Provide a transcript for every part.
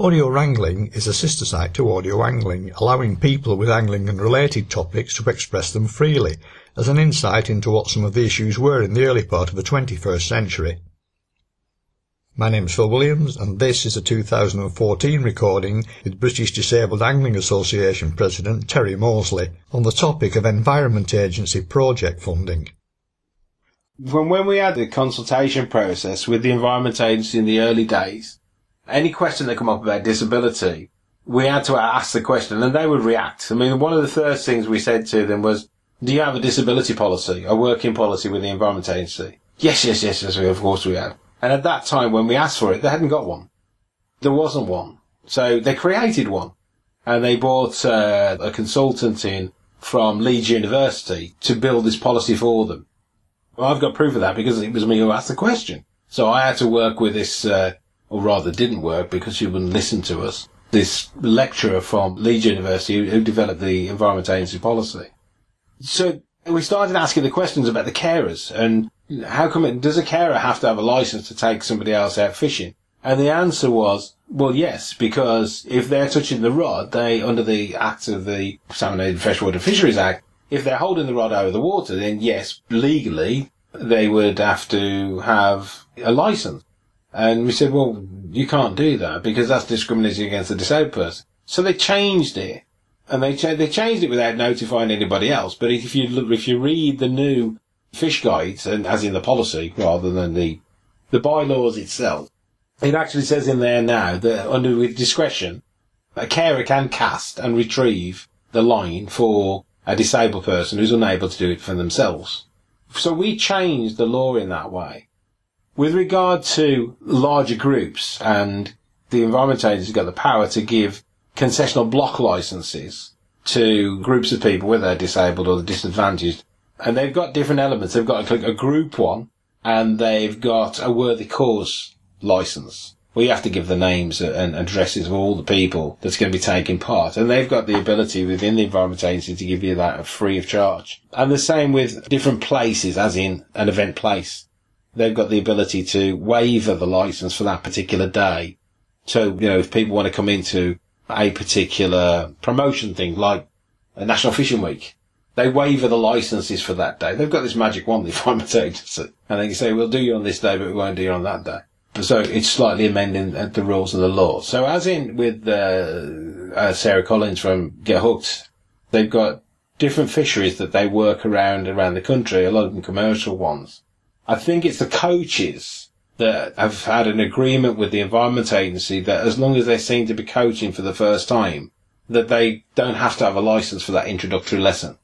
Audio Wrangling is a sister site to Audio Angling, allowing people with angling and related topics to express them freely, as an insight into what some of the issues were in the early part of the 21st century. My name is Phil Williams, and this is a 2014 recording with British Disabled Angling Association President Terry Moseley on the topic of Environment Agency project funding. When, when we had the consultation process with the Environment Agency in the early days, any question that come up about disability, we had to ask the question and they would react. I mean, one of the first things we said to them was, do you have a disability policy, a working policy with the Environment Agency? Yes, yes, yes, yes, of course we have. And at that time when we asked for it, they hadn't got one. There wasn't one. So they created one. And they brought uh, a consultant in from Leeds University to build this policy for them. Well, I've got proof of that because it was me who asked the question. So I had to work with this uh, or rather didn't work because she wouldn't listen to us. This lecturer from Leeds University who developed the Environment Agency policy. So we started asking the questions about the carers and how come it, does a carer have to have a license to take somebody else out fishing? And the answer was, well, yes, because if they're touching the rod, they, under the Act of the Salmon and Freshwater Fisheries Act, if they're holding the rod over the water, then yes, legally, they would have to have a license. And we said, well, you can't do that because that's discriminating against the disabled person. So they changed it. And they, cha- they changed it without notifying anybody else. But if you look, if you read the new fish guides, and as in the policy rather than the, the bylaws itself, it actually says in there now that under with discretion, a carer can cast and retrieve the line for a disabled person who's unable to do it for themselves. So we changed the law in that way. With regard to larger groups and the Environment Agency has got the power to give concessional block licenses to groups of people, whether they're disabled or disadvantaged. And they've got different elements. They've got a, a group one and they've got a worthy cause license. We have to give the names and addresses of all the people that's going to be taking part. And they've got the ability within the Environment Agency to give you that free of charge. And the same with different places, as in an event place they've got the ability to waiver the license for that particular day. So, you know, if people want to come into a particular promotion thing, like a National Fishing Week, they waiver the licenses for that day. They've got this magic wand, the Environment Agency, and they can say, we'll do you on this day, but we won't do you on that day. So it's slightly amending the rules of the law. So as in with uh, uh, Sarah Collins from Get Hooked, they've got different fisheries that they work around around the country, a lot of them commercial ones. I think it's the coaches that have had an agreement with the Environment Agency that as long as they seem to be coaching for the first time, that they don't have to have a license for that introductory lesson,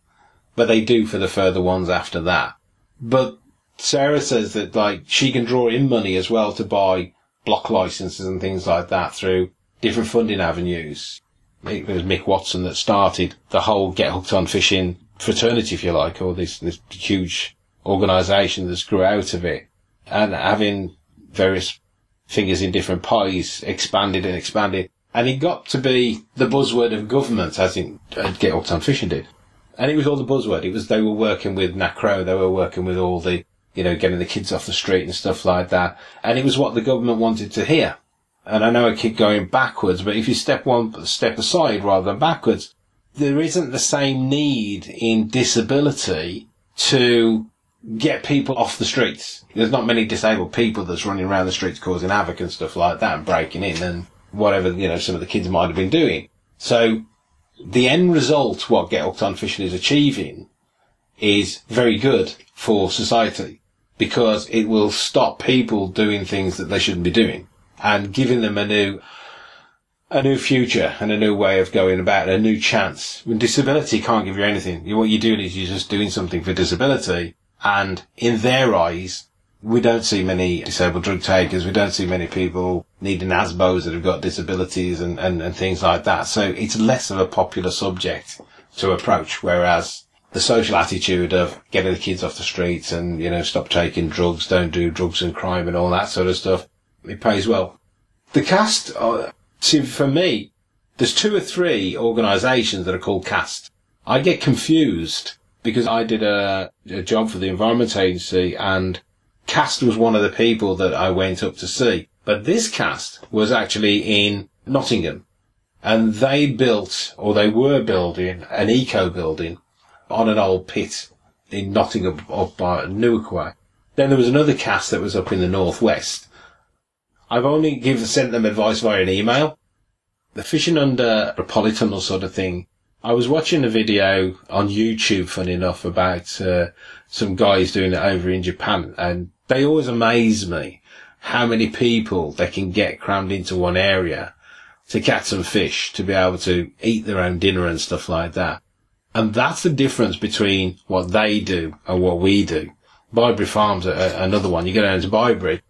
but they do for the further ones after that. But Sarah says that like she can draw in money as well to buy block licenses and things like that through different funding avenues. It was Mick Watson that started the whole Get Hooked on Fishing fraternity, if you like, or this, this huge organisation that's grew out of it and having various fingers in different pies expanded and expanded. And it got to be the buzzword of government, as in uh, Get on Fishing did. And it was all the buzzword. It was, they were working with NACRO, they were working with all the, you know, getting the kids off the street and stuff like that. And it was what the government wanted to hear. And I know I keep going backwards, but if you step one step aside rather than backwards, there isn't the same need in disability to get people off the streets. There's not many disabled people that's running around the streets causing havoc and stuff like that and breaking in and whatever, you know, some of the kids might have been doing. So the end result, what Get Hooked on Fishing is achieving is very good for society because it will stop people doing things that they shouldn't be doing and giving them a new, a new future and a new way of going about it, a new chance. When disability can't give you anything, what you're doing is you're just doing something for disability and in their eyes, we don't see many disabled drug takers. We don't see many people needing ASBOs that have got disabilities and, and, and things like that. So it's less of a popular subject to approach. Whereas the social attitude of getting the kids off the streets and, you know, stop taking drugs, don't do drugs and crime and all that sort of stuff, it pays well. The cast, uh, see, for me, there's two or three organisations that are called cast. I get confused because I did a, a job for the Environment Agency and Cast was one of the people that I went up to see. But this cast was actually in Nottingham. And they built, or they were building, an eco building on an old pit in Nottingham up by Newark way. Then there was another cast that was up in the northwest. I've only given sent them advice via an email. The fishing under a polytunnel sort of thing. I was watching a video on YouTube, funny enough, about uh, some guys doing it over in Japan, and they always amaze me how many people they can get crammed into one area to catch some fish, to be able to eat their own dinner and stuff like that. And that's the difference between what they do and what we do. Bibury Farms, are another one. You go down to Bibury.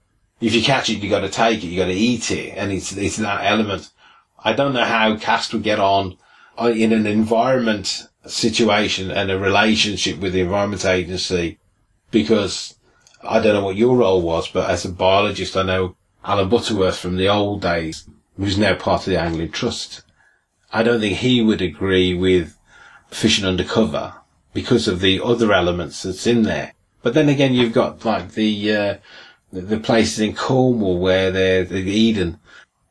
If you catch it, you got to take it. You got to eat it, and it's it's that element. I don't know how Cast would get on in an environment situation and a relationship with the Environment Agency because I don't know what your role was, but as a biologist, I know Alan Butterworth from the old days, who's now part of the Angling Trust. I don't think he would agree with fishing undercover because of the other elements that's in there. But then again, you've got like the, uh, the, the places in Cornwall where they're, the Eden.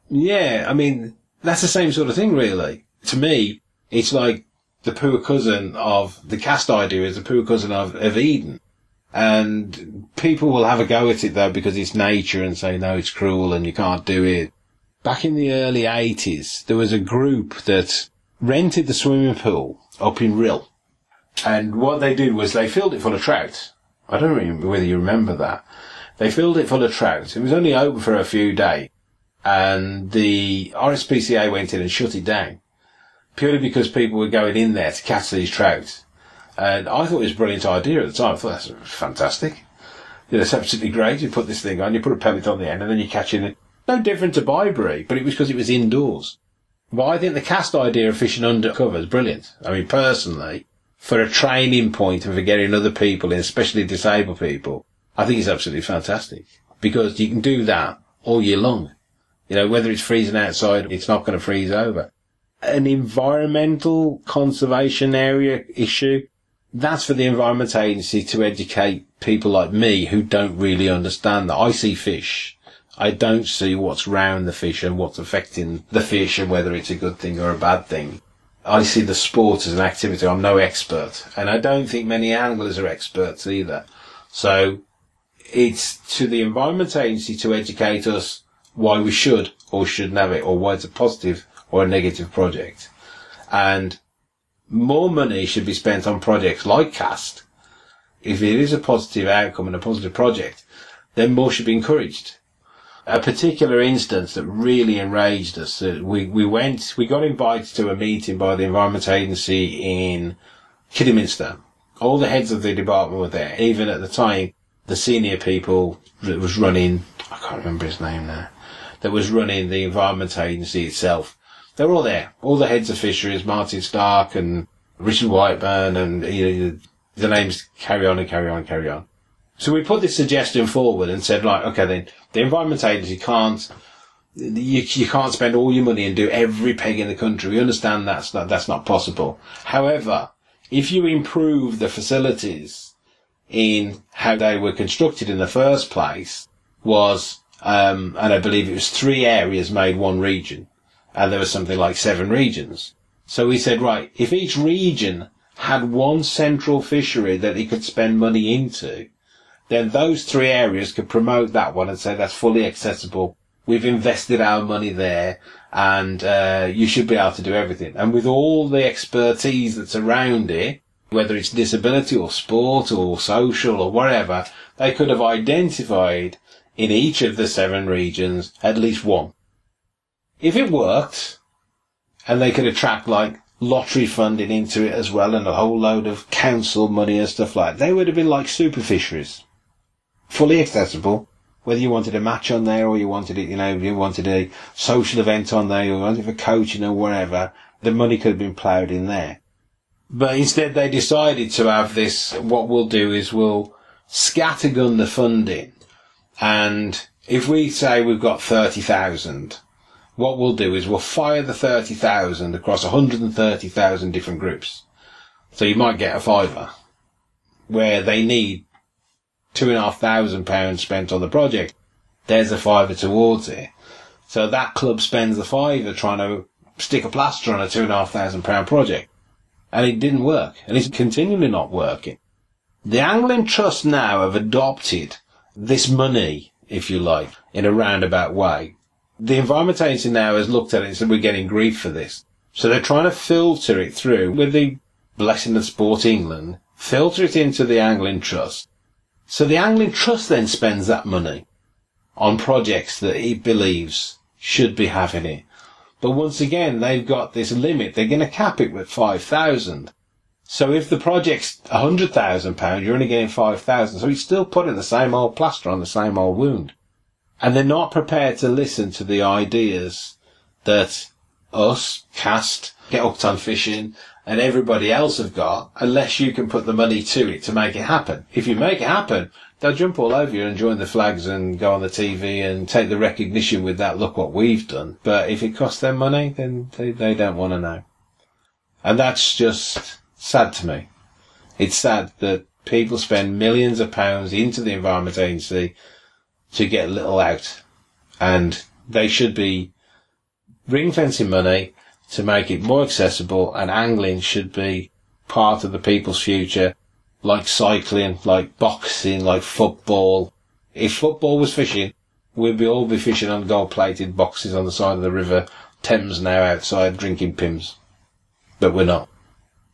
Yeah, I mean, that's the same sort of thing really. To me, it's like the poor cousin of the cast idea is the poor cousin of, of Eden. And people will have a go at it though because it's nature and say, no, it's cruel and you can't do it. Back in the early 80s, there was a group that rented the swimming pool up in Rhyl. And what they did was they filled it full of trout. I don't remember whether you remember that. They filled it full of trout. It was only open for a few days. And the RSPCA went in and shut it down. Purely because people were going in there to catch these trout. And I thought it was a brilliant idea at the time. I thought that's fantastic. You know, it's absolutely great. You put this thing on, you put a pellet on the end, and then you catch it. No different to Bibury, but it was because it was indoors. But I think the cast idea of fishing undercover is brilliant. I mean, personally, for a training point and for getting other people in, especially disabled people, I think it's absolutely fantastic because you can do that all year long. You know, whether it's freezing outside, it's not going to freeze over. An environmental conservation area issue, that's for the Environment Agency to educate people like me who don't really understand that. I see fish. I don't see what's round the fish and what's affecting the fish and whether it's a good thing or a bad thing. I see the sport as an activity. I'm no expert. And I don't think many anglers are experts either. So it's to the Environment Agency to educate us why we should or shouldn't have it or why it's a positive or a negative project. And more money should be spent on projects like CAST. If it is a positive outcome and a positive project, then more should be encouraged. A particular instance that really enraged us, uh, we, we went, we got invited to a meeting by the Environment Agency in Kidderminster. All the heads of the department were there. Even at the time, the senior people that was running, I can't remember his name now, that was running the Environment Agency itself they were all there. All the heads of fisheries, Martin Stark and Richard Whiteburn and you know, the names carry on and carry on and carry on. So we put this suggestion forward and said, like, okay then, the Environment Agency can't, you, you can't spend all your money and do every peg in the country. We understand that's not, that's not possible. However, if you improve the facilities in how they were constructed in the first place was, um, and I believe it was three areas made one region and there was something like seven regions. So we said, right, if each region had one central fishery that he could spend money into, then those three areas could promote that one and say that's fully accessible. We've invested our money there and uh, you should be able to do everything. And with all the expertise that's around it, whether it's disability or sport or social or whatever, they could have identified in each of the seven regions at least one if it worked, and they could attract like lottery funding into it as well and a whole load of council money and stuff like that, they would have been like super fisheries. Fully accessible. Whether you wanted a match on there or you wanted it, you know, you wanted a social event on there or you wanted for coaching or whatever, the money could have been ploughed in there. But instead they decided to have this, what we'll do is we'll scattergun the funding and if we say we've got 30,000 what we'll do is we'll fire the 30,000 across 130,000 different groups. So you might get a fiver where they need two and a half thousand pounds spent on the project. There's a fiver towards it. So that club spends the fiver trying to stick a plaster on a two and a half thousand pound project. And it didn't work. And it's continually not working. The Angling Trust now have adopted this money, if you like, in a roundabout way. The Environment Agency now has looked at it and said we're getting grief for this. So they're trying to filter it through with the blessing of Sport England, filter it into the Angling Trust. So the Angling Trust then spends that money on projects that it believes should be having it. But once again, they've got this limit. They're going to cap it with 5,000. So if the project's £100,000, you're only getting 5,000. So he's still putting the same old plaster on the same old wound. And they're not prepared to listen to the ideas that us, Cast, Get on Fishing, and everybody else have got, unless you can put the money to it to make it happen. If you make it happen, they'll jump all over you and join the flags and go on the TV and take the recognition with that, look what we've done. But if it costs them money, then they, they don't want to know. And that's just sad to me. It's sad that people spend millions of pounds into the Environment Agency to get little out. And they should be ring fencing money to make it more accessible and angling should be part of the people's future like cycling, like boxing, like football. If football was fishing, we'd be all be fishing on gold plated boxes on the side of the river, Thames now outside drinking Pimm's. But we're not.